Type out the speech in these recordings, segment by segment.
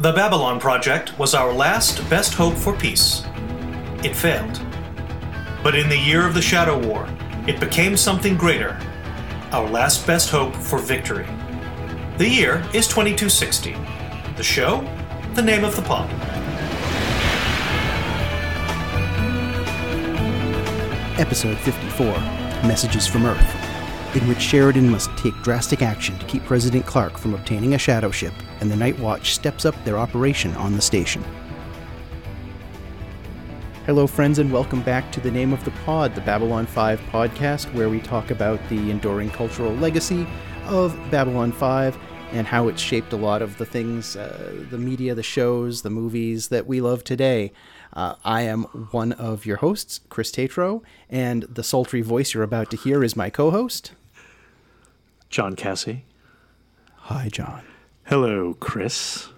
The Babylon Project was our last best hope for peace. It failed. But in the year of the Shadow War, it became something greater our last best hope for victory. The year is 2260. The show? The name of the pod. Episode 54 Messages from Earth, in which Sheridan must take drastic action to keep President Clark from obtaining a shadow ship, and the Night Watch steps up their operation on the station. Hello, friends, and welcome back to the Name of the Pod, the Babylon 5 podcast, where we talk about the enduring cultural legacy of Babylon 5 and how it's shaped a lot of the things, uh, the media, the shows, the movies that we love today. Uh, I am one of your hosts, Chris Tatro, and the sultry voice you're about to hear is my co host. John Cassie. Hi, John. Hello, Chris.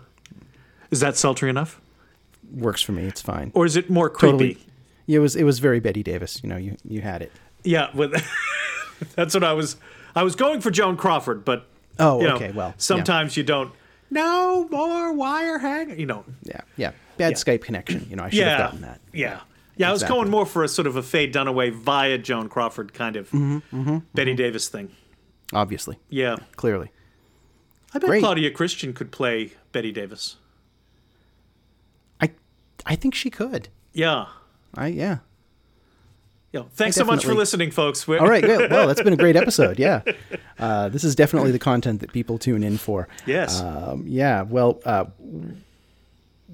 Is that sultry enough? Works for me. It's fine. Or is it more creepy? Totally. It was. It was very Bette Davis. You know, you you had it. Yeah, well, that's what I was. I was going for Joan Crawford, but Oh, you know, okay. Well, yeah. sometimes you don't. No more wire hang. You know. Yeah, yeah. Bad Yeah. Skype connection. You know, I should Yeah. have gotten that. Yeah. Yeah, I was Exactly. going more for a sort of a Faye Dunaway via Joan Crawford kind of Mm-hmm, Bette Davis thing. Obviously, Yeah. clearly. I bet Great. Claudia Christian could play Bette Davis. I I think she could. Yeah. I yeah. Yeah. Thanks so much for listening, folks. We're- All right. Well, that's been a great episode. Yeah, uh, this is definitely the content that people tune in for. Yes. Um, yeah. Well, uh,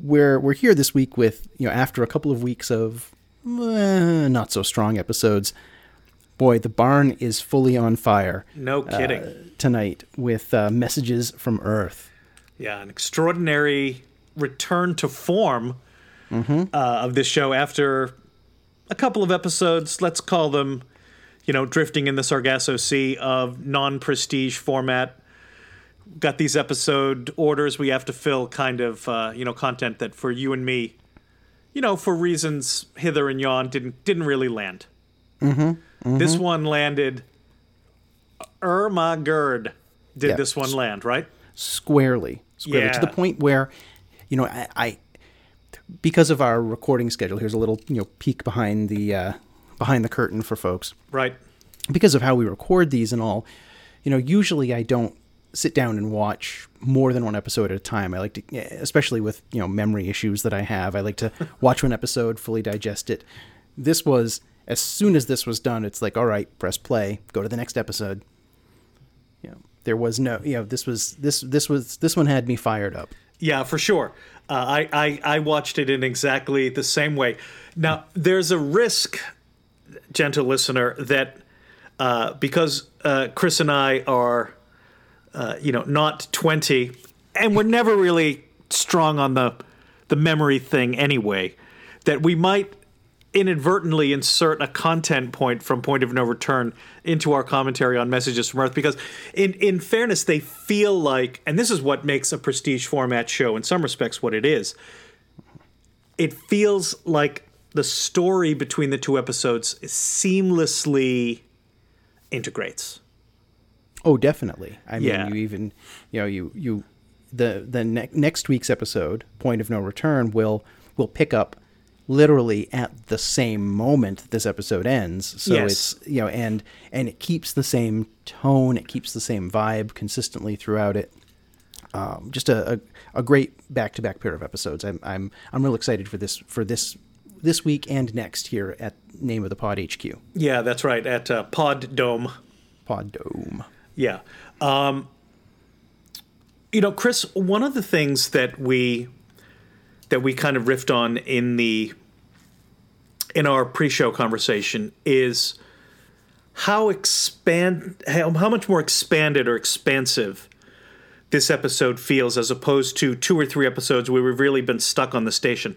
we're we're here this week with you know after a couple of weeks of uh, not so strong episodes. Boy, the barn is fully on fire no kidding. uh, tonight with uh, messages from Earth. yeah, an extraordinary return to form Mm-hmm. uh, of this show after a couple of episodes. Let's call them, you know, drifting in the Sargasso Sea of non-prestige format. Got these episode orders we have to fill, kind of, uh, you know, content that for you and me, you know, for reasons hither and yon, didn't didn't really land. Mm-hmm. This one landed. Er my gird, did Yeah. this one land right? squarely, squarely to the point where, you know, I, I because of our recording schedule. Here's a little you know peek behind the uh, behind the curtain for folks. Right. Because of how we record these and all, you know, usually I don't sit down and watch more than one episode at a time. I like to, especially with you know memory issues that I have. I like to watch one episode, fully digest it. This was as soon as this was done, it's like all right, press play, go to the next episode. You know, there was no, you know, this was this this was this one had me fired up. Yeah, for sure. Uh, I, I I watched it in exactly the same way. Now, there's a risk, gentle listener, that uh, because uh, Chris and I are, uh, you know, not 20, and we're never really strong on the the memory thing anyway, that we might inadvertently insert a content point from Point of No Return into our commentary on Messages from Earth because, in in fairness, they feel like, and this is what makes a prestige format show in some respects what it is. It feels like the story between the two episodes seamlessly integrates. Oh, definitely. I mean, Yeah. you even, you know, you you the the ne- next week's episode, Point of No Return, will will pick up literally at the same moment this episode ends. So Yes. it's you know, and and it keeps the same tone, it keeps the same vibe consistently throughout it. Um, just a, a, a great back to back pair of episodes. I'm I'm I'm real excited for this for this this week and next here at Name of the Pod HQ. Yeah, that's right. At uh, Pod Dome. Pod Dome. Yeah. Um, you know, Chris, one of the things that we that we kind of riffed on in the in our pre-show conversation is how expand how, how much more expanded or expansive this episode feels as opposed to two or three episodes where we've really been stuck on the station.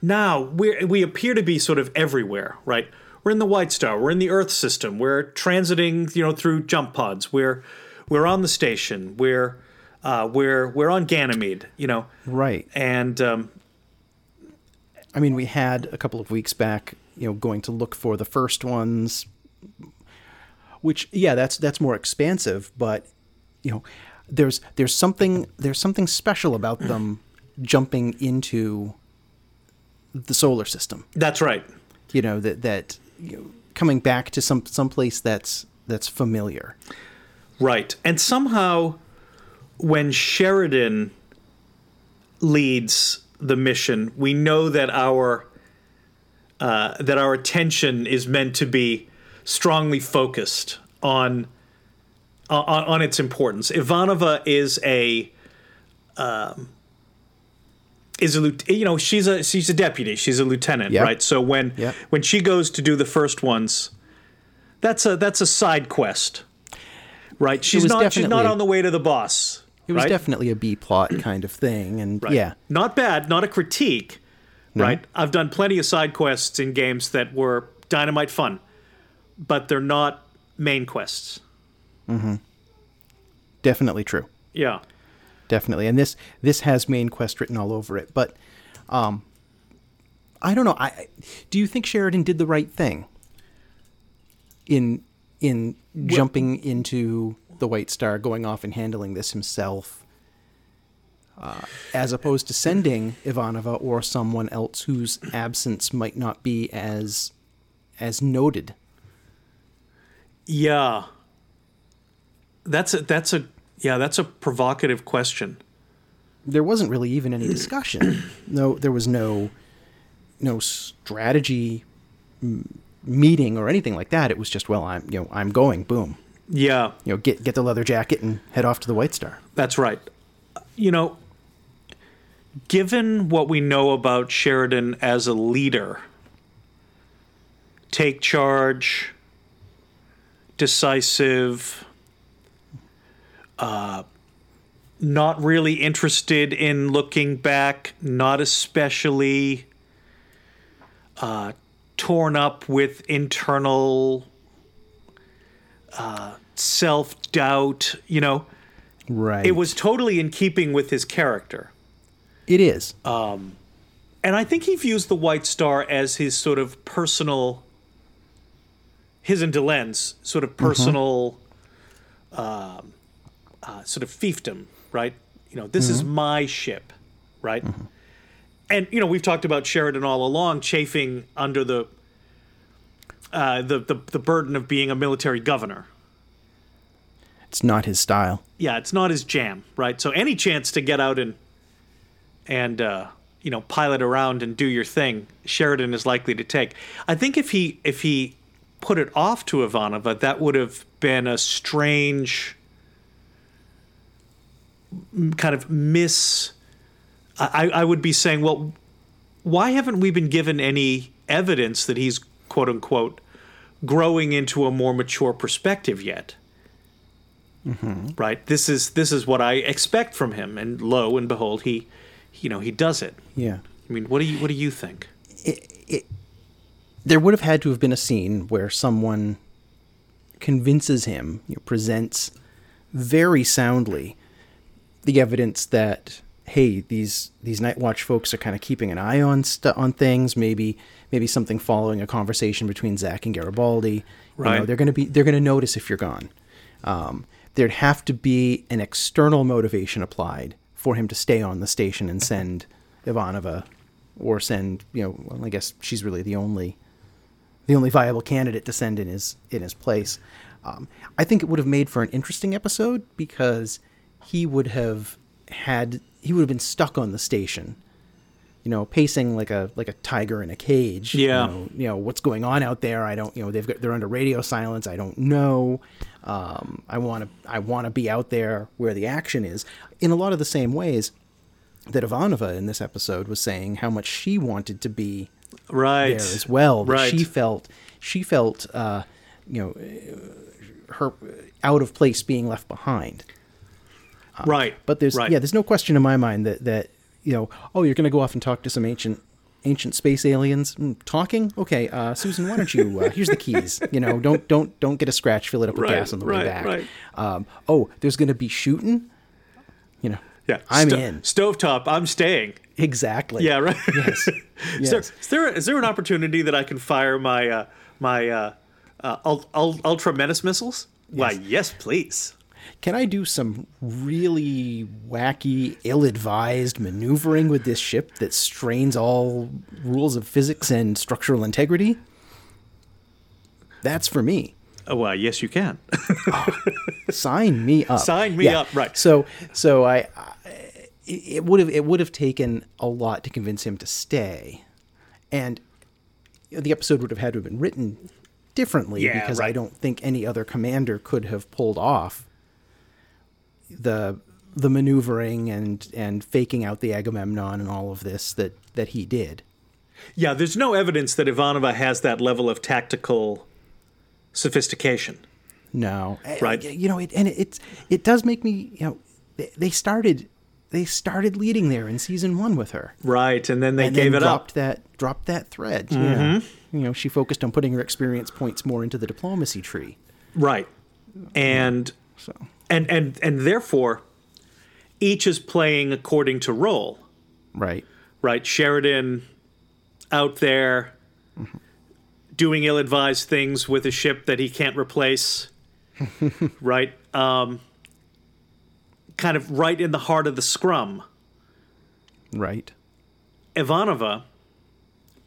Now we we appear to be sort of everywhere, right? We're in the White Star. We're in the Earth system. We're transiting, you know, through jump pods. We're we're on the station. We're uh, we're we're on Ganymede, you know, Right. and um, I mean, we had a couple of weeks back, you know, going to look for the first ones, which yeah, that's that's more expansive, but you know, there's there's something there's something special about them jumping into the solar system. That's right. You know that that you know, coming back to some some place that's that's familiar. Right. And somehow when Sheridan leads the mission, we know that our uh, that our attention is meant to be strongly focused on on, on its importance. Ivanova is a um, is a you know she's a she's a deputy. She's a lieutenant, Yep. right? So when Yep. when she goes to do the first ones, that's a that's a side quest, right? She's not she's not on the way to the boss. It was right? definitely a B plot kind of thing, and Right. yeah, Not bad, not a critique, right? I've done plenty of side quests in games that were dynamite fun, but they're not main quests. Mm-hmm. definitely true. Yeah. definitely and this this has main quest written all over it but um i don't know i I- do you think sheridan did the right thing in in jumping into the white star going off and handling this himself uh, as opposed to sending ivanova or someone else whose absence might not be as as noted Yeah. That's a that's a yeah, that's a provocative question. there wasn't really even any discussion. no, there was no no strategy m- meeting or anything like that. It was just, well, I'm you know I'm going, boom, Yeah, you know, get get the leather jacket and head off to the White Star. that's right. You know, given what we know about Sheridan as a leader, take charge, decisive, uh, not really interested in looking back, not especially uh, torn up with internal uh, self doubt, you know. Right. It was totally in keeping with his character. It is. Um, And I think he views the White Star as his sort of personal, his and Delenn's sort of personal, um, uh, sort of fiefdom, right? You know, this is my ship, right? And you know, we've talked about Sheridan all along, chafing under the uh, the, the the burden of being a military governor. it's not his style. yeah, it's not his jam, right? So any chance to get out and and uh, you know pilot around and do your thing, Sheridan is likely to take. I think if he if he put it off to Ivanova, that would have been a strange kind of miss. I, I would be saying, well, why haven't we been given any evidence that he's quote unquote growing into a more mature perspective yet? Mm-hmm. right? This is this is what i expect from him. And lo and behold he you know he does it. Yeah. i mean what do you what do you think? There would have had to have been a scene where someone convinces him, you know, presents very soundly the evidence that hey, these these Night Watch folks are kind of keeping an eye on st- on things. Maybe maybe something following a conversation between Zack and Garibaldi. You know, Right. they're going to be they're to notice if you're gone. Um, there'd have to be an external motivation applied for him to stay on the station and send Ivanova, or send you know. Well, I guess she's really the only the only viable candidate to send in his in his place. Um, I think it would have made for an interesting episode because he would have had he would have been stuck on the station, you know, pacing like a like a tiger in a cage. Yeah. You know, you know what's going on out there. I don't. You know, they've got they're under radio silence. I don't know. Um, I want to I want to be out there where the action is. In a lot of the same ways that Ivanova in this episode was saying how much she wanted to be right there as well. That right She felt she felt uh, you know her out of place being left behind. Right But there's right. yeah, there's no question in my mind that that you know oh you're going to go off and talk to some ancient ancient space aliens. Mm, talking? Okay uh, Susan why don't you uh, here's the keys. You know don't don't don't get a scratch fill it up with Right, gas on the right, way back. right. um, oh there's going to be shooting? You know yeah I'm Sto- in. stovetop i'm staying. Exactly. Yeah right. Yes is, there, yes. is there is there an opportunity that i can fire my uh my uh, uh ul- ul- ultra menace missiles? Why yes please can I do some really wacky, ill-advised maneuvering with this ship that strains all rules of physics and structural integrity? That's for me. Oh, well, yes, you can. Ah, sign me up. Sign me up, right. So, so I, I it would have it would have taken a lot to convince him to stay, and the episode would have had to have been written differently Yeah, because I don't think any other commander could have pulled off the the maneuvering and and faking out the Agamemnon and all of this that that he did. yeah, there's no evidence that Ivanova has that level of tactical sophistication. No, Right. You know, it, and it, it's it does make me. You know, they, started they started leading there in season one with her, Right, and then they and gave then it dropped up. that dropped that thread. Mm-hmm. you know, she focused on putting her experience points more into the diplomacy tree. Right. And So and and and therefore each is playing according to role. right, right? Sheridan out there doing ill-advised things with a ship that he can't replace, right? Um, kind of right in the heart of the scrum. right, Ivanova,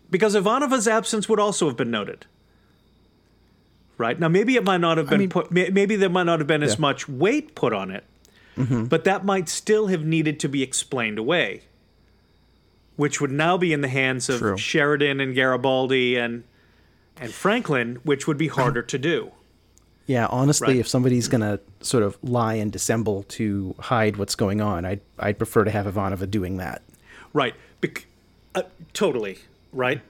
because Ivanova's absence would also have been noted. Right now, maybe it might not have been mean- put. Maybe there might not have been as Yeah. Mm-hmm. much weight put on it, but that might still have needed to be explained away, which would now be in the hands of True. Sheridan and Garibaldi and and Franklin, which would be harder to do. yeah. Honestly, Right. if somebody's gonna sort of lie and dissemble to hide what's going on, I'd I'd prefer to have Ivanova doing that. Right. Bec- uh, totally. Right.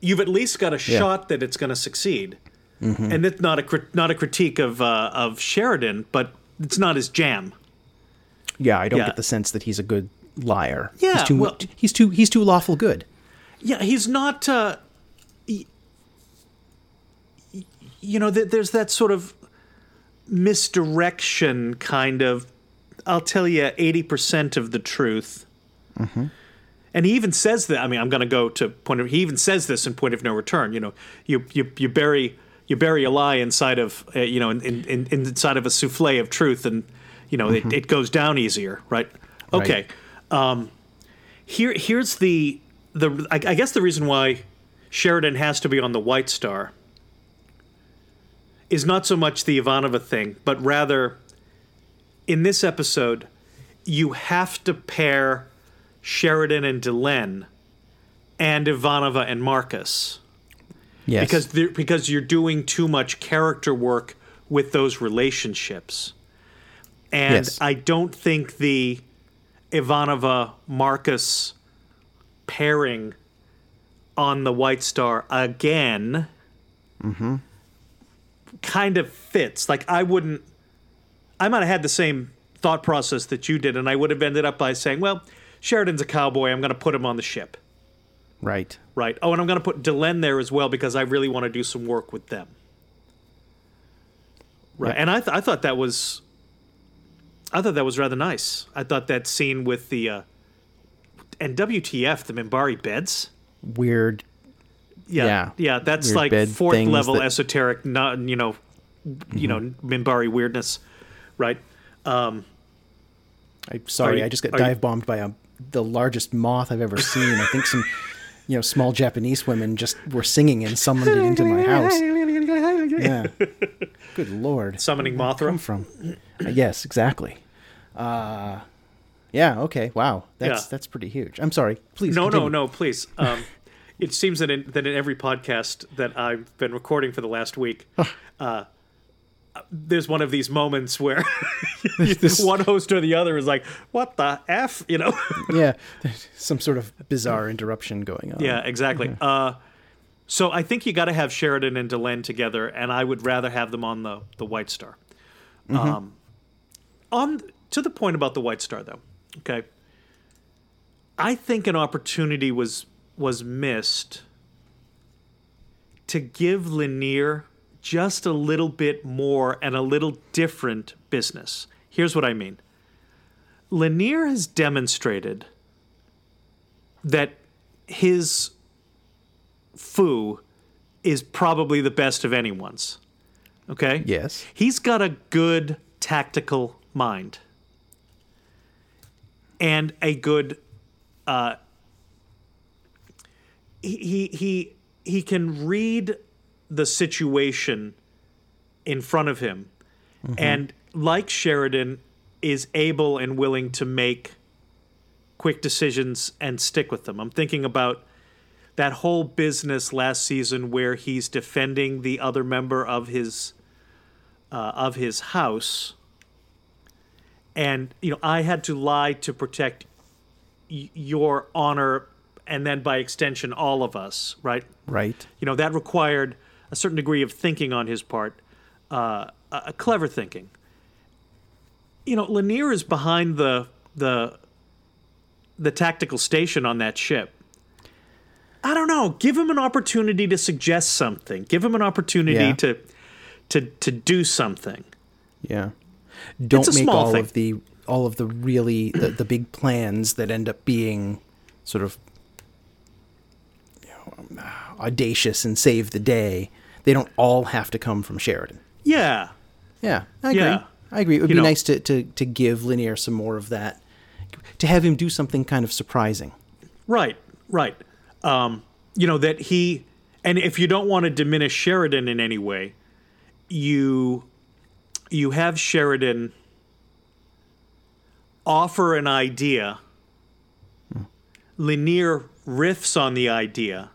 You've at least got a Yeah. shot that it's going to succeed, and it's not a not a critique of uh, of Sheridan, but it's not his jam. Yeah, I don't Yeah. get the sense that he's a good liar. Yeah, he's too well- he's too he's too lawful good. Yeah, he's not. Uh, y- you know, th- there's that sort of misdirection kind of. I'll tell you, eighty percent of the truth. And he even says that. I mean, I'm going to go to point of. He even says this in Point of No Return. You know, you you you bury you bury a lie inside of uh, you know in, in, in inside of a souffle of truth, and you know it, it goes down easier, right? Okay. Um, here here's the the I, I guess the reason why Sheridan has to be on the White Star is not so much the Ivanova thing, but rather in this episode you have to pair Sheridan and Delenn and Ivanova and Marcus Yes, because they're- because you're doing too much character work with those relationships. And Yes. I don't think the Ivanova Marcus pairing on the White Star again mm-hmm. kind of fits. Like I wouldn't I might have had the same thought process that you did, and I would have ended up by saying, Well, Sheridan's a cowboy, I'm gonna put him on the ship. right. Right. Oh, and I'm going to put Delenn there as well because I really want to do some work with them. Right. Right. And I, th- I thought that was, I thought that was rather nice. I thought that scene with the, uh, and WTF, the Minbari beds. Weird. Yeah. Yeah. Yeah. that's Weird like fourth level that- Mm-hmm. esoteric, not, you know, you know, Minbari weirdness. Right. Um, I'm sorry, you- I just got dive bombed by a the largest moth I've ever seen. I think some, you know, small Japanese women just were singing and summoned it into my house. Yeah. Good lord. Summoning come Mothra. from? Uh, yes, exactly. Uh, yeah. Okay. Wow. That's Yeah. that's pretty huge. I'm sorry. Please. No, no, no, please. Um, it seems that in, that in every podcast that I've been recording for the last week, uh, there's one of these moments where This- one host or the other is like, "What the f?" You know? Yeah. There's some sort of bizarre interruption going on. yeah, exactly. Uh, so I think you got to have Sheridan and Delenn together, and I would rather have them on the the White Star. Um, on to the point about the White Star, though. Okay, I think an opportunity was was missed to give Lennier just a little bit more and a little different business. Here's what I mean. Lennier has demonstrated that his foo is probably the best of anyone's. Okay? Yes. He's got a good tactical mind and a good uh, he he he he can read the situation in front of him and like Sheridan is able and willing to make quick decisions and stick with them. I'm thinking about that whole business last season where he's defending the other member of his uh, of his house and you know I had to lie to protect y- your honor and then by extension all of us, right? Right. You know that required a certain degree of thinking on his part, uh, a clever thinking. You know, Lennier is behind the the the tactical station on that ship. I don't know. Give him an opportunity to suggest something. Give him an opportunity Yeah. to to to do something. Yeah. Don't make all thing. of the all of the really the, the big plans that end up being sort of you know, audacious and save the day. They don't all have to come from Sheridan. Yeah. Yeah, I agree. Yeah. I agree. It would You be know- nice to, to, to give Lennier some more of that, to have him do something kind of surprising. Right, right. Um, you know that he, and if you don't want to diminish Sheridan in any way, you you have Sheridan offer an idea. Lennier riffs on the idea.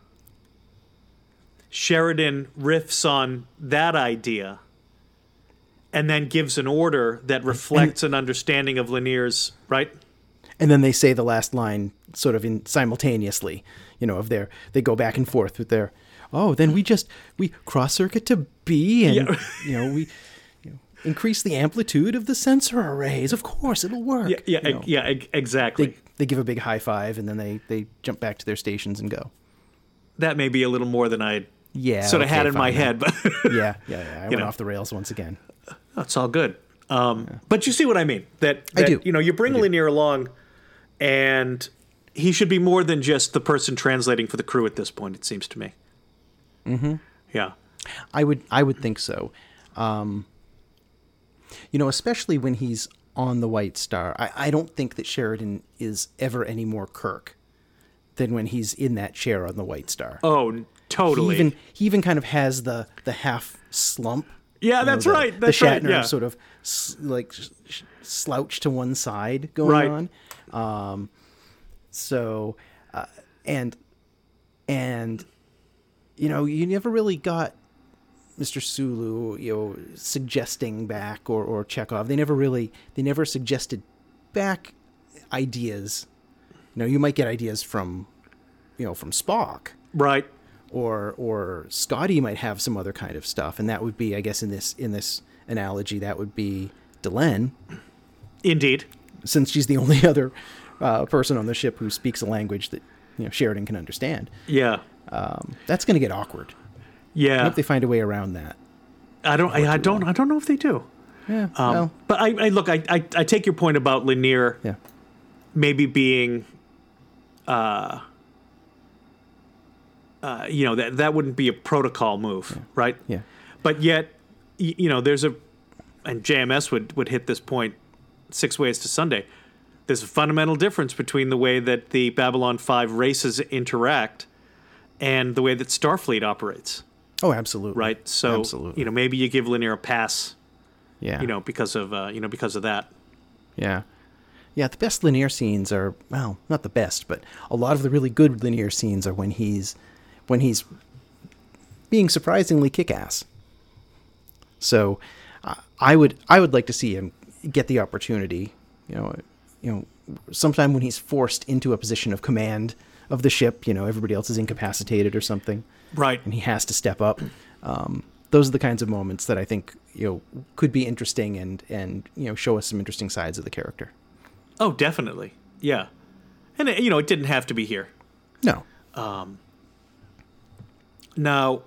Sheridan riffs on that idea, and then gives an order that reflects an understanding of Lennier's right. And then they say the last line sort of in simultaneously, you know, of their they go back and forth with their oh, then we just we cross circuit to B and Yeah. you know, we you know, increase the amplitude of the sensor arrays. Of course it'll work. Yeah, yeah, you know. yeah, exactly. They, they give a big high five and then they, they jump back to their stations and go. that may be a little more than I Yeah. sort of okay, had in my head, but Yeah, yeah, yeah. I went know. off the rails once again. it's all good. Um, But you see what I mean? That, I do. You know, you bring Lennier along, and he should be more than just the person translating for the crew at this point. It seems to me. Mm-hmm. Yeah. I would I would think so. Um, you know, especially when he's on the White Star. I, I don't think that Sheridan is ever any more Kirk than when he's in that chair on the White Star. Oh, he totally. even he even kind of has the the half slump. yeah, you know, that's the- right. the That's right. Shatner Yeah. sort of like slouch to one side going Right. on. Um, so uh, and and you know you never really got Mr. Sulu you know suggesting back or or Chekhov. They never really they never suggested back ideas. You know you might get ideas from you know from Spock right. Or or Scotty might have some other kind of stuff, and that would be, I guess, in this in this analogy, that would be Delenn, Indeed. since she's the only other uh, person on the ship who speaks a language that you know Sheridan can understand. Yeah. Um, that's going to get awkward. Yeah, I hope they find a way around that. I don't. I, I don't. I don't know if they do. Yeah. Um, well, but I, I look. I, I. I take your point about Lennier yeah. maybe being uh, uh, you know that that wouldn't be a protocol move right Yeah. but yet you know there's a and JMS would would hit this point six ways to Sunday there's a fundamental difference between the way that the Babylon 5 races interact and the way that Starfleet operates Oh, absolutely. right so Absolutely. you know maybe you give Lennier a pass Yeah. you know because of uh, you know because of that Yeah. Yeah, the best Lennier scenes are well, not the best, but a lot of the really good Lennier scenes are when he's when he's being surprisingly kick-ass. So, uh, I would I would like to see him get the opportunity, you know, you know, sometime when he's forced into a position of command of the ship, you know, everybody else is incapacitated or something right and he has to step up. Um, those are the kinds of moments that I think you know could be interesting and and you know show us some interesting sides of the character. oh definitely yeah and it, you know it didn't have to be here No, Now,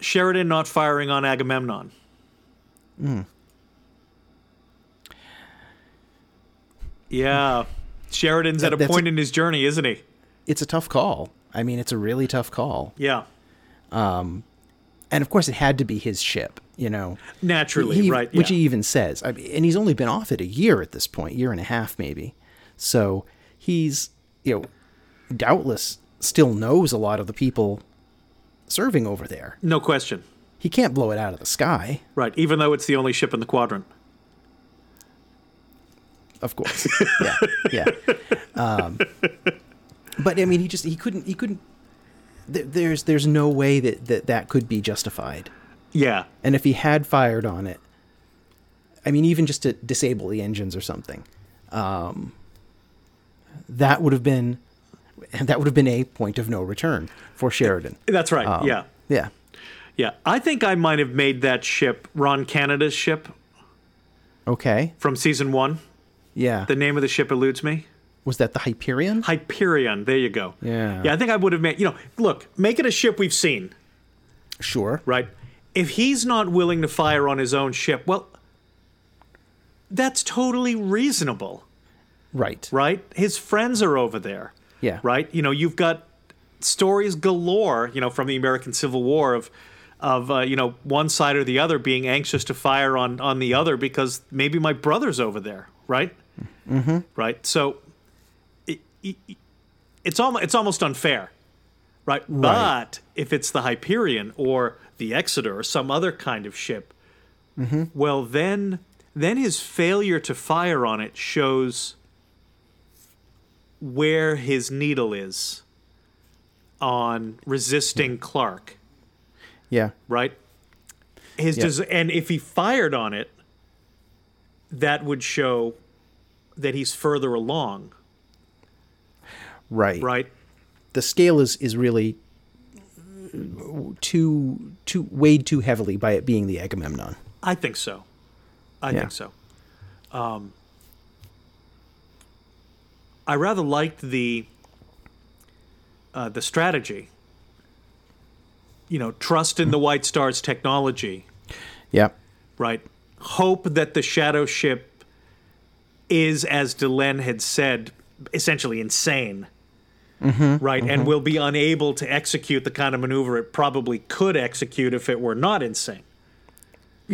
Sheridan not firing on Agamemnon. Hmm. Yeah, Sheridan's at a that's a- point in his journey, isn't he? it's a tough call. I mean, it's a really tough call. Yeah, um, and of course it had to be his ship. You know, Naturally, He- right? Which he even says. I mean, and he's only been off it a year at this point, year and a half maybe. So he's you know, doubtless still knows a lot of the people serving over there. no question. He can't blow it out of the sky, Right. Even though it's the only ship in the quadrant. of course. yeah, yeah. Um, but I mean, he just he couldn't he couldn't. There, there's there's no way that, that that could be justified. Yeah. And if he had fired on it, I mean, even just to disable the engines or something, um, that would have been that would have been a point of no return for Sheridan. That's right. Um, yeah. Yeah. Yeah. I think I might have made that ship Ron Canada's ship Okay. from season one. Yeah. The name of the ship eludes me. Was that the Hyperion? Hyperion. There you go. Yeah. Yeah, I think I would have made, you know, look, make it a ship we've seen, Sure. right? If he's not willing to fire on his own ship, well, that's totally reasonable, Right. right? His friends are over there, Yeah. right? You know, you've got stories galore, you know, from the American Civil War of, of uh, you know, one side or the other being anxious to fire on on the other because maybe my brother's over there, right? Mm-hmm. Right. So, it, it, it's almost it's almost unfair, right? But if it's the Hyperion or the Exeter or some other kind of ship, well then then his failure to fire on it shows where his needle is on resisting Clark, Yeah. right? His Yeah. des- and if he fired on it, that would show that he's further along, Right. right? The scale is is really too too weighed too heavily by it being the Agamemnon. I think so. I Yeah. think so. Um, I rather liked the uh, the strategy. You know, trust in the White Star's technology, Yeah. right? Hope that the shadow ship is, as Delenn had said, essentially insane. right, and will be unable to execute the kind of maneuver it probably could execute if it were not insane.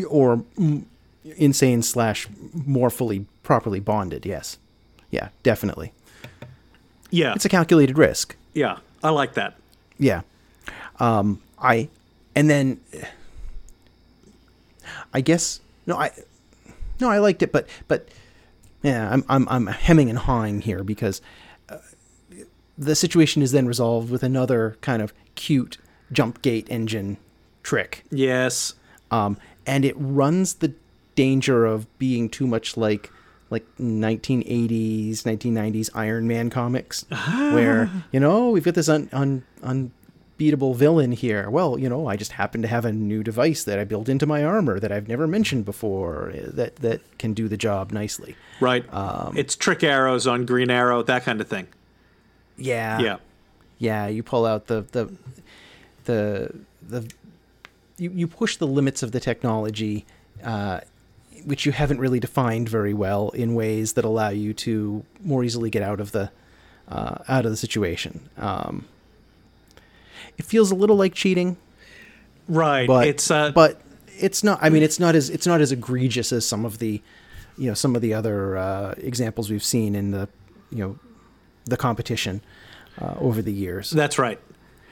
Or mm, insane slash more fully properly bonded. Yes. Yeah. Definitely. Yeah, It's a calculated risk. yeah, I like that. Yeah. Um, I, and then I guess, no, I, no, I liked it, but, but yeah, I'm, I'm, I'm hemming and hawing here because uh, the situation is then resolved with another kind of cute jump gate engine trick. Yes, Um, and it runs the danger of being too much like like 1980s 1990s iron man comics where you know we've got this un, un, unbeatable villain here well you know i just happen to have a new device that i built into my armor that i've never mentioned before eh, that that can do the job nicely right. Um, it's trick arrows on Green Arrow, that kind of thing. yeah Yeah, yeah you pull out the the the the you, you push the limits of the technology uh, which you haven't really defined very well in ways that allow you to more easily get out of the uh, out of the situation um, it feels a little like cheating right. but it's uh, but it's not i mean it's not as it's not as egregious as some of the you know some of the other uh, examples we've seen in the you know the competition uh, over the years that's right.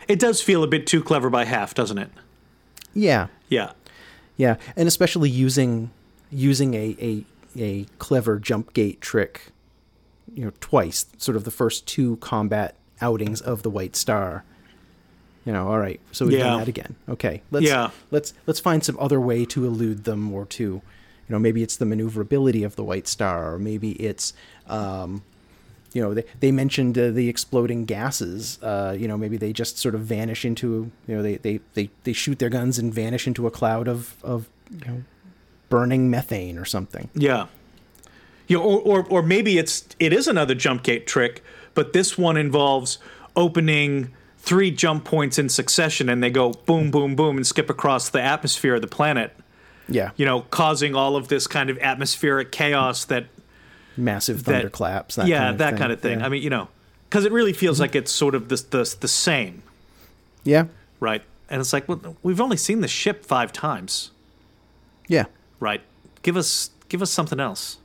It does feel a bit too clever by half, doesn't it? yeah Yeah, Yeah, and especially using using a a, a clever jump gate trick, you know, twice, sort of the first two combat outings of the White Star. You know, all right, so we've Yeah. done that again. Okay, let's Yeah. let's let's find some other way to elude them, or to, you know, maybe it's the maneuverability of the White Star, or maybe it's, um, you know, they they mentioned uh, the exploding gases. Uh, you know, maybe they just sort of vanish into, you know, they they they, they shoot their guns and vanish into a cloud of of you know, burning methane or something. yeah. You know, or, or or maybe it's it is another jump gate trick, but this one involves opening three jump points in succession, and they go boom, boom, boom, and skip across the atmosphere of the planet. Yeah, You know, causing all of this kind of atmospheric chaos that massive that- thunderclaps. That yeah, kind of that thing. kind of thing. Yeah. I mean, you know, because it really feels mm-hmm. like it's sort of the the the same, yeah, right? and it's like, well, we've only seen the ship five times, Yeah. Right? Give us give us something else.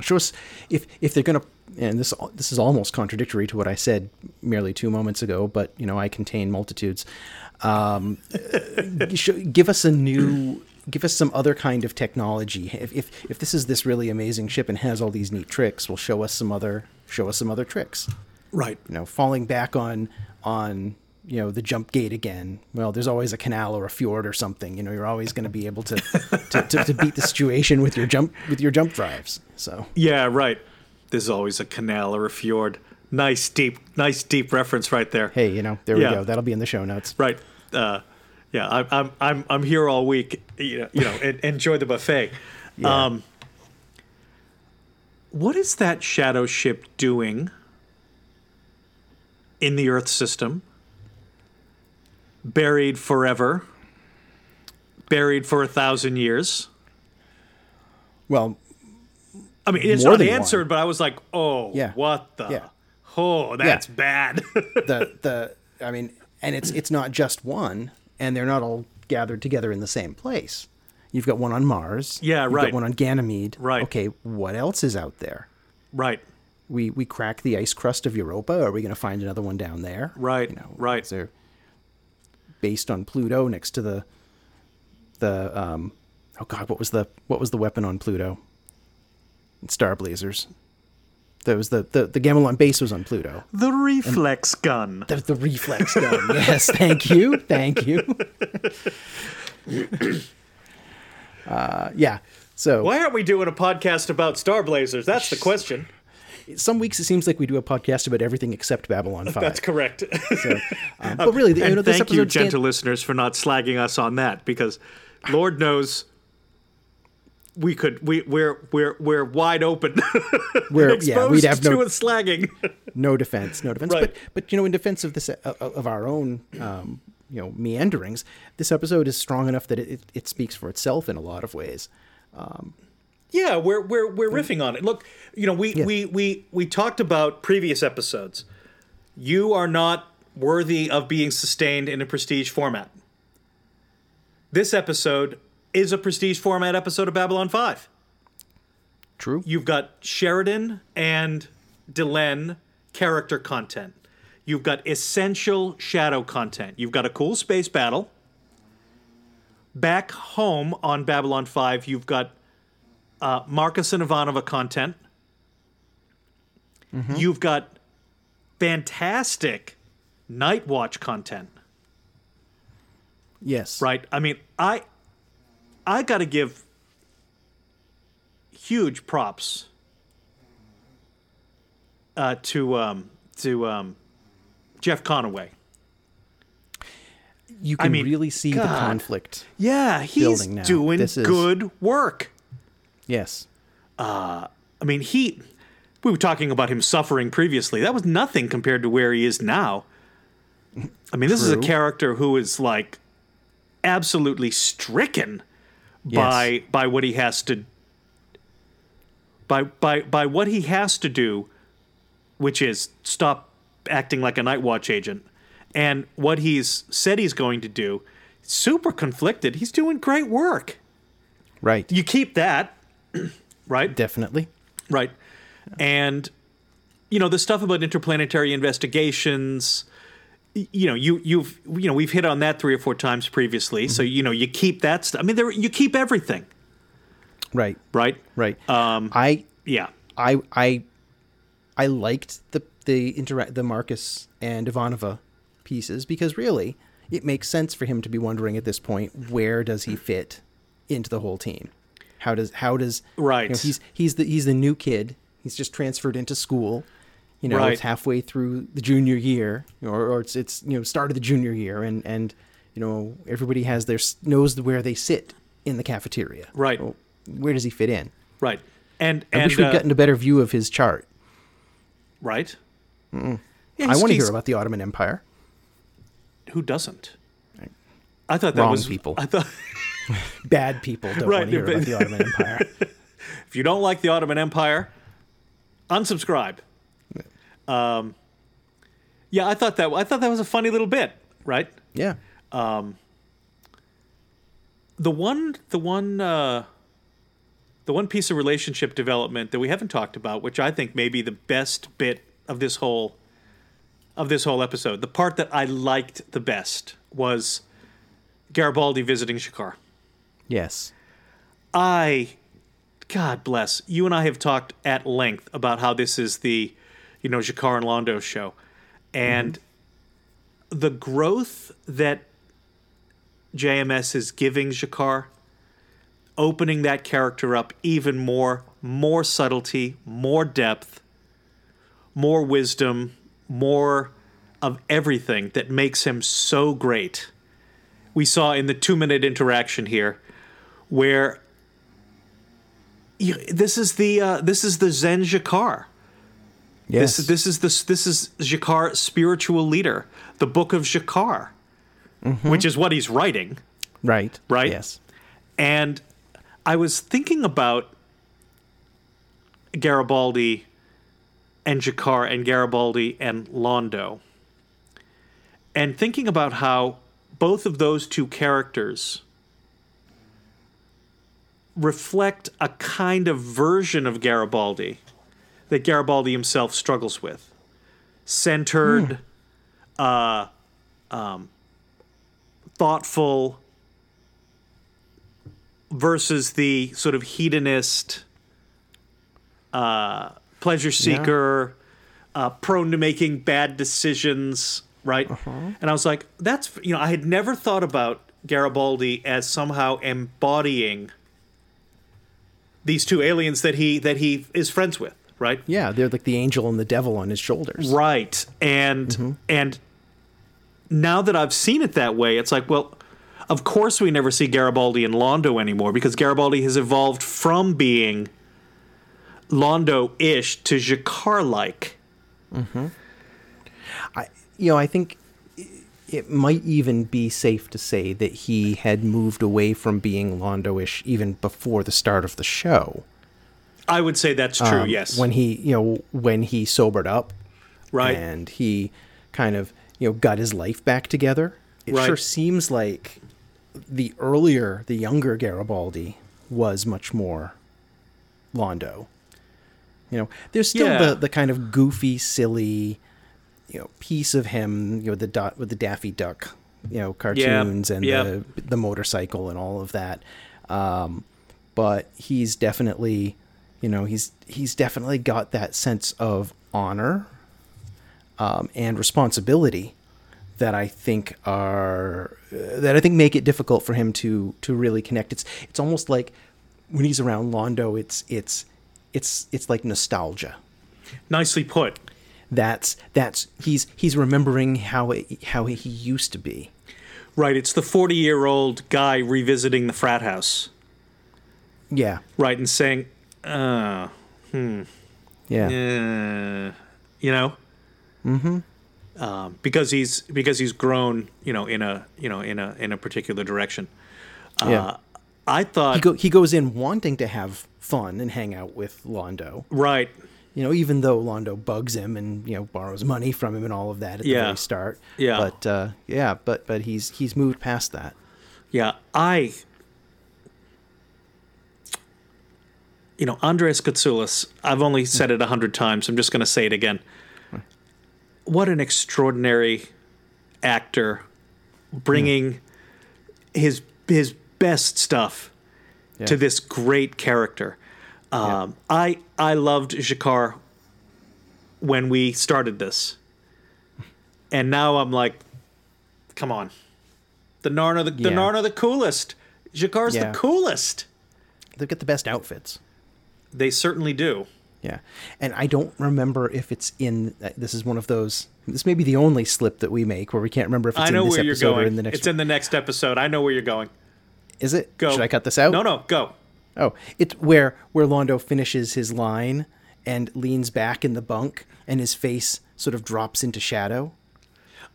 show us if if they're gonna and this this is almost contradictory to what I said merely two moments ago, but you know I contain multitudes. Um, give us a new, give us some other kind of technology. If, if if this is this really amazing ship and has all these neat tricks, well, show us some other show us some other tricks. Right. You know, falling back on on you know the jump gate again. Well, there's always a canal or a fjord or something. You know, you're always going to be able to to, to to beat the situation with your jump with your jump drives. So. Yeah, right. There's always a canal or a fjord. Nice deep, nice deep reference right there. hey, you know, there Yeah. we go. That'll be in the show notes. Right. Uh, yeah, I'm, I'm, I'm, I'm here all week. You know, you know, en- enjoy the buffet. Yeah. Um, what is that shadow ship doing in the Earth system? Buried forever. Buried for a thousand years. Well, I mean, it's than one. answered, but I was like, oh, Yeah. what the? Yeah. Oh, that's bad. the the I mean, and it's it's not just one, and they're not all gathered together in the same place. You've got one on Mars. Yeah, you've right. Got one on Ganymede. Right. Okay, what else is out there? right. We we crack the ice crust of Europa. Are we going to find another one down there? Right, You know, right. Is there based on Pluto next to the the um oh god what was the what was the weapon on Pluto? Star Blazers. That was the the the Gamilon base was on Pluto. The reflex gun. The, the reflex gun. yes, thank you, thank you. uh, yeah. So Why aren't we doing a podcast about Star Blazers? That's the question. Some weeks it seems like we do a podcast about everything except Babylon Five. That's correct. So, um, but really, the, you know, this thank you, episode stand- gentle listeners, for not slagging us on that because Lord knows we could we we're we're we're wide open. We're, exposed yeah, we'd have to no a slagging. no defense, no defense. Right. But but you know, in defense of this uh, of our own um, you know meanderings, this episode is strong enough that it, it, it speaks for itself in a lot of ways. Yeah, we're we're we're riffing on it. Look, you know, we we we we talked about previous episodes. You are not worthy of being sustained in a prestige format. This episode is a prestige format episode of Babylon 5. True. You've got Sheridan and Delenn character content. You've got essential shadow content. You've got a cool space battle. Back home on Babylon 5, you've got uh, Marcus and Ivanova content. You've got fantastic Night Watch content Yes. right? I mean, I I got to give huge props uh, to um, to um, Jeff Conaway. You can mean, really see the conflict. Yeah, he's Building now. doing good work. Yes. Uh, I mean, he. We were talking about him suffering previously. That was nothing compared to where he is now. I mean, this is a character who is like absolutely stricken by by what he has to by by by what he has to do, which is stop acting like a night watch agent, and what he's said he's going to do. Super conflicted. He's doing great work. Right. You keep that, right? Definitely. Right. And you know, the stuff about interplanetary investigations, you know, you you've you know, we've hit on that three or four times previously. So, you know, you keep that stuff. I mean, there you keep everything, Right. right? Right. Um I yeah. I I I liked the the interact the Marcus and Ivanova pieces because really it makes sense for him to be wondering at this point where does he fit into the whole team? How does how does Right. You know, he's he's the he's the new kid. He's just transferred into school. You know, Right. it's halfway through the junior year, or, or it's it's you know start of the junior year, and and you know everybody has their knows where they sit in the cafeteria. Right. Well, where does he fit in? Right. And I and wish we'd uh, gotten a better view of his chart. right. Yeah, I want to hear about the Ottoman Empire. who doesn't. I thought that Wrong was people. I thought Bad people don't Right, want to hear about the Ottoman Empire. if you don't like the Ottoman Empire, unsubscribe. Um, yeah, I thought that I thought that was a funny little bit, right? Yeah. the one the one uh, the one piece of relationship development that we haven't talked about, which I think may be the best bit of this whole of this whole episode, the part that I liked the best was Garibaldi visiting G'Kar. Yes. I, God bless you and I have talked at length about how this is the, you know, G'Kar and Londo show, and mm-hmm. the growth that JMS is giving G'Kar, opening that character up even more, more subtlety, more depth, more wisdom, more of everything that makes him so great. We saw in the two minute interaction here where you, this is the uh, this is the Zen G'Kar. Yes. This this is the this is G'Kar spiritual leader, the book of G'Kar, which is what he's writing. right. Right? Yes. And I was thinking about Garibaldi and G'Kar and Garibaldi and Londo. And thinking about how both of those two characters reflect a kind of version of Garibaldi that Garibaldi himself struggles with. Centered, uh, um, thoughtful, versus the sort of hedonist, uh, pleasure seeker, uh, prone to making bad decisions, right? And I was like, that's you know, I had never thought about Garibaldi as somehow embodying these two aliens that he that he is friends with, right? Yeah, they're like the angel and the devil on his shoulders. Right. And mm-hmm. and now that I've seen it that way, it's like, well, of course we never see Garibaldi and Londo anymore because Garibaldi has evolved from being Londo-ish to G'Kar-like. Mm-hmm. I, you know, I think it might even be safe to say that he had moved away from being Londo-ish even before the start of the show. I would say that's true. yes. Um, When he, you know, when he sobered up right. and he kind of, you know, got his life back together. It Right. sure seems like the earlier, the younger Garibaldi was much more Londo. You know, there's still Yeah. the, the kind of goofy, silly, you know, piece of him, you know, the dot with the Daffy Duck, you know, cartoons and yep. the the motorcycle and all of that. Um, but he's definitely, you know, he's he's definitely got that sense of honor um, and responsibility that I think are uh, that I think make it difficult for him to to really connect. It's it's almost like when he's around Londo, it's it's it's it's like nostalgia. Nicely put. That's that's he's he's remembering how it, how he used to be. Right. It's the 40 year old guy revisiting the frat house. Yeah, Right. And saying, uh, hmm. yeah, uh, you know, mm-hmm. um, because he's because he's grown, you know, in a you know in a in a particular direction. yeah. Uh, I thought he go he goes in wanting to have fun and hang out with Londo. right, You know, even though Londo bugs him and you know borrows money from him and all of that at the Yeah. very start. Yeah. But uh, yeah, but but he's he's moved past that. yeah. I, you know, Andreas Katsulas. I've only hmm. said it a hundred times. I'm just going to say it again. Hmm. What an extraordinary actor, bringing hmm. his his best stuff to this great character. Um, I I loved G'Kar when we started this, and now I'm like, come on, the Narn are the, the Yeah. Narn are the coolest. G'Kar's Yeah. the coolest. They've got the best outfits. They certainly do. Yeah, and I don't remember if it's in. uh, This is one of those. This may be the only slip that we make where we can't remember if it's I know in this where you're episode going. or in the next. it's in the next episode. I know where you're going. is it? Go. Should I cut this out? No, no, go. Oh, it's where where Londo finishes his line and leans back in the bunk, and his face sort of drops into shadow.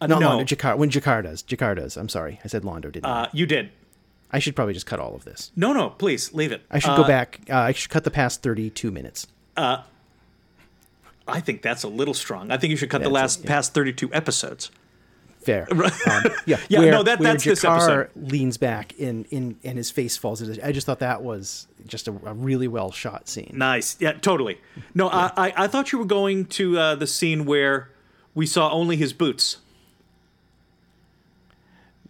Uh, Not no, Londo, G'Kar. When G'Kar does, G'Kar does. I'm sorry, I said Londo, didn't I? uh, you did. I should probably just cut all of this. No, no, please leave it. I should Uh, go back. Uh, I should cut the past 32 minutes. I think that's a little strong. I think you should cut the last it, yeah. past 32 episodes. Fair. Um, yeah, Yeah, where, no, that- that's this G'Kar episode. leans back in, in and his face falls into. I just thought that was just a, a really well shot scene. Nice. Yeah, totally. No, I, I, I thought you were going to uh, the scene where we saw only his boots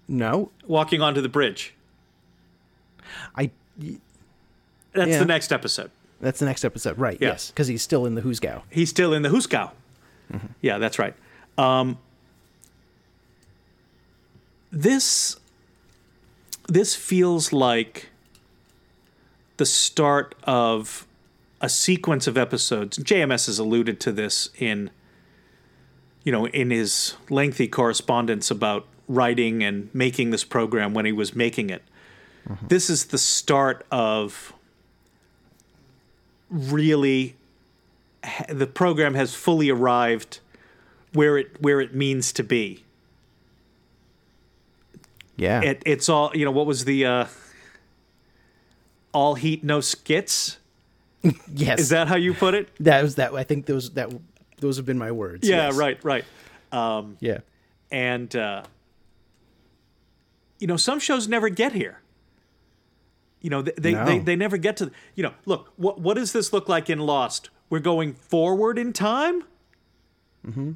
No, walking onto the bridge. I. That's Yeah. the next episode. That's the next episode, right? Yeah. Yes, because he's still in the Who's Gal. He's still in the Huskow. Yeah, that's right. Um, this this feels like the start of a sequence of episodes. JMS has alluded to this in you know in his lengthy correspondence about writing and making this program when he was making it. Mm-hmm. This is the start of really the program has fully arrived where it where it means to be. Yeah. It, it's all you know. What was the uh, all heat no skits? yes. Is that how you put it? that was that? I think those that those have been my words. Yeah, yes. right, right. Yeah. And uh, you know, some shows never get here. You know, they they, No. they they never get to. You know, look what what does this look like in Lost? We're going forward in time.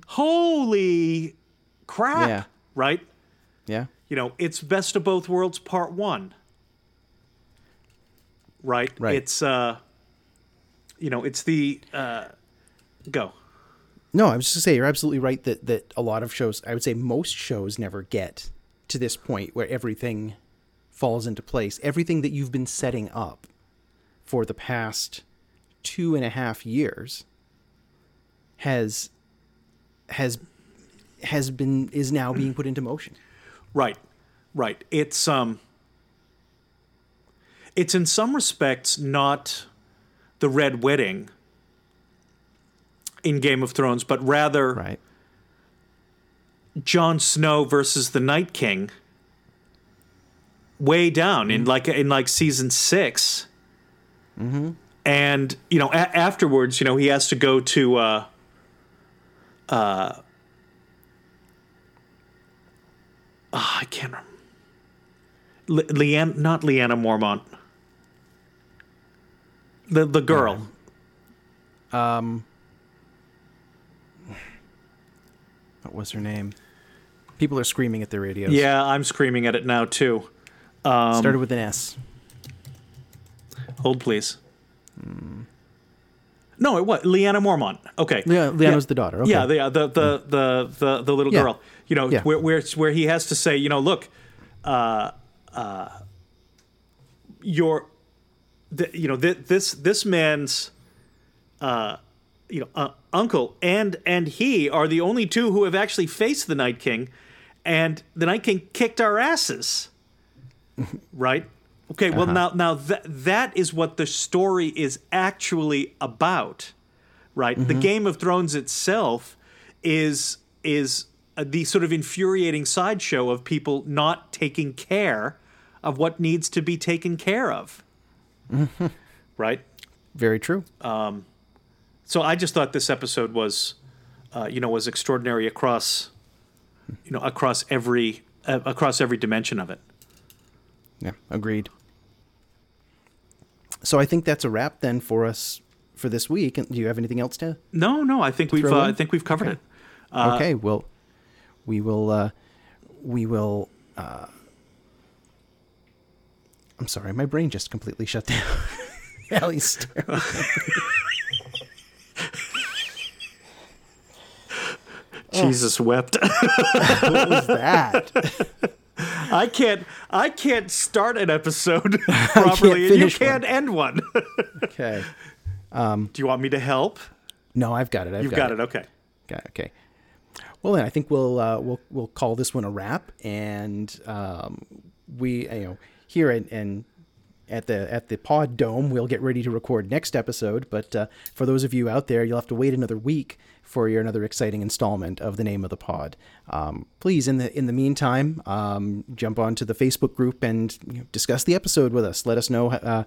Holy crap! Mm-hmm. Yeah. Right. Yeah. You know, it's Best of Both Worlds Part One. Right. Right. It's uh, you know, it's the uh, go. No, I was just gonna say you're absolutely right that that a lot of shows, I would say most shows, never get to this point where everything falls into place. Everything that you've been setting up for the past two and a half years has has has been is now being put into motion. Right. Right. It's um. It's in some respects not the Red Wedding in Game of Thrones, but rather Right. Jon Snow versus the Night King way down in like in like season 6 mm-hmm. and you know a- afterwards you know he has to go to uh uh oh, I can't remember Le- Leanne not Lyanna Mormont the the girl Um What was her name? People are screaming at their radios. yeah I'm screaming at it now too um, Started with an S. hold please hmm. No it was Lyanna Mormont okay Yeah, Lyanna's the daughter. Okay. Yeah, the, uh, the the the the the little Yeah. girl. You know, Yeah. where where where he has to say, you know, look, uh, uh, your, the, you know, th- this this man's, uh, you know, uh, uncle and and he are the only two who have actually faced the Night King, and the Night King kicked our asses, right? Okay, well now now that that is what the story is actually about right? The Game of Thrones itself is is the sort of infuriating sideshow of people not taking care of what needs to be taken care of, right? Very true. So I just thought this episode was, uh, you know, was extraordinary across, you know, across every uh, across every dimension of it. Yeah, agreed. So I think that's a wrap then for us for this week. And do you have anything else to? No, no, I think we've uh, I think we've covered Okay. it. okay, well, we will. Uh, we will. Uh, I'm sorry, my brain just completely shut down. Allie's staring. Jesus wept. what was that? I can't I can't start an episode properly, and you can't end one. Okay. Do you want me to help? No, I've got it. I've You've got it. Okay. Got it. Okay. Well, then I think we'll uh, we'll we'll call this one a wrap, and um, we you know here and and at the at the Pod Dome we'll get ready to record next episode. But uh, for those of you out there, you'll have to wait another week for your another exciting installment of the name of the pod. Um, please, in the in the meantime, um, jump onto the Facebook group and you know, discuss the episode with us. Let us know. Uh,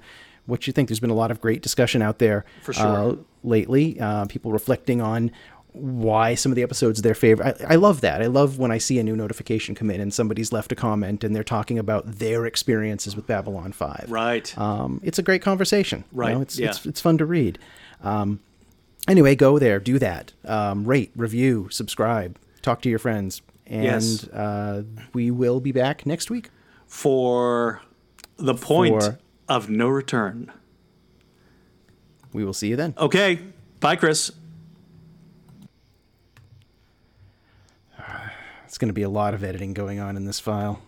what you think? There's been a lot of great discussion out there For sure. uh, lately. Uh, people reflecting on why some of the episodes their favorite. I, I love that. I love when I see a new notification come in and somebody's left a comment and they're talking about their experiences with Babylon Five. Right. Um, it's a great conversation. you Right, know, it's, yeah. it's it's fun to read. Um, anyway, go there, do that. Um, rate, review, subscribe, talk to your friends, and Yes. uh, we will be back next week. For the point For- of no return. We will see you then. Okay. Bye, Chris. It's going to be a lot of editing going on in this file.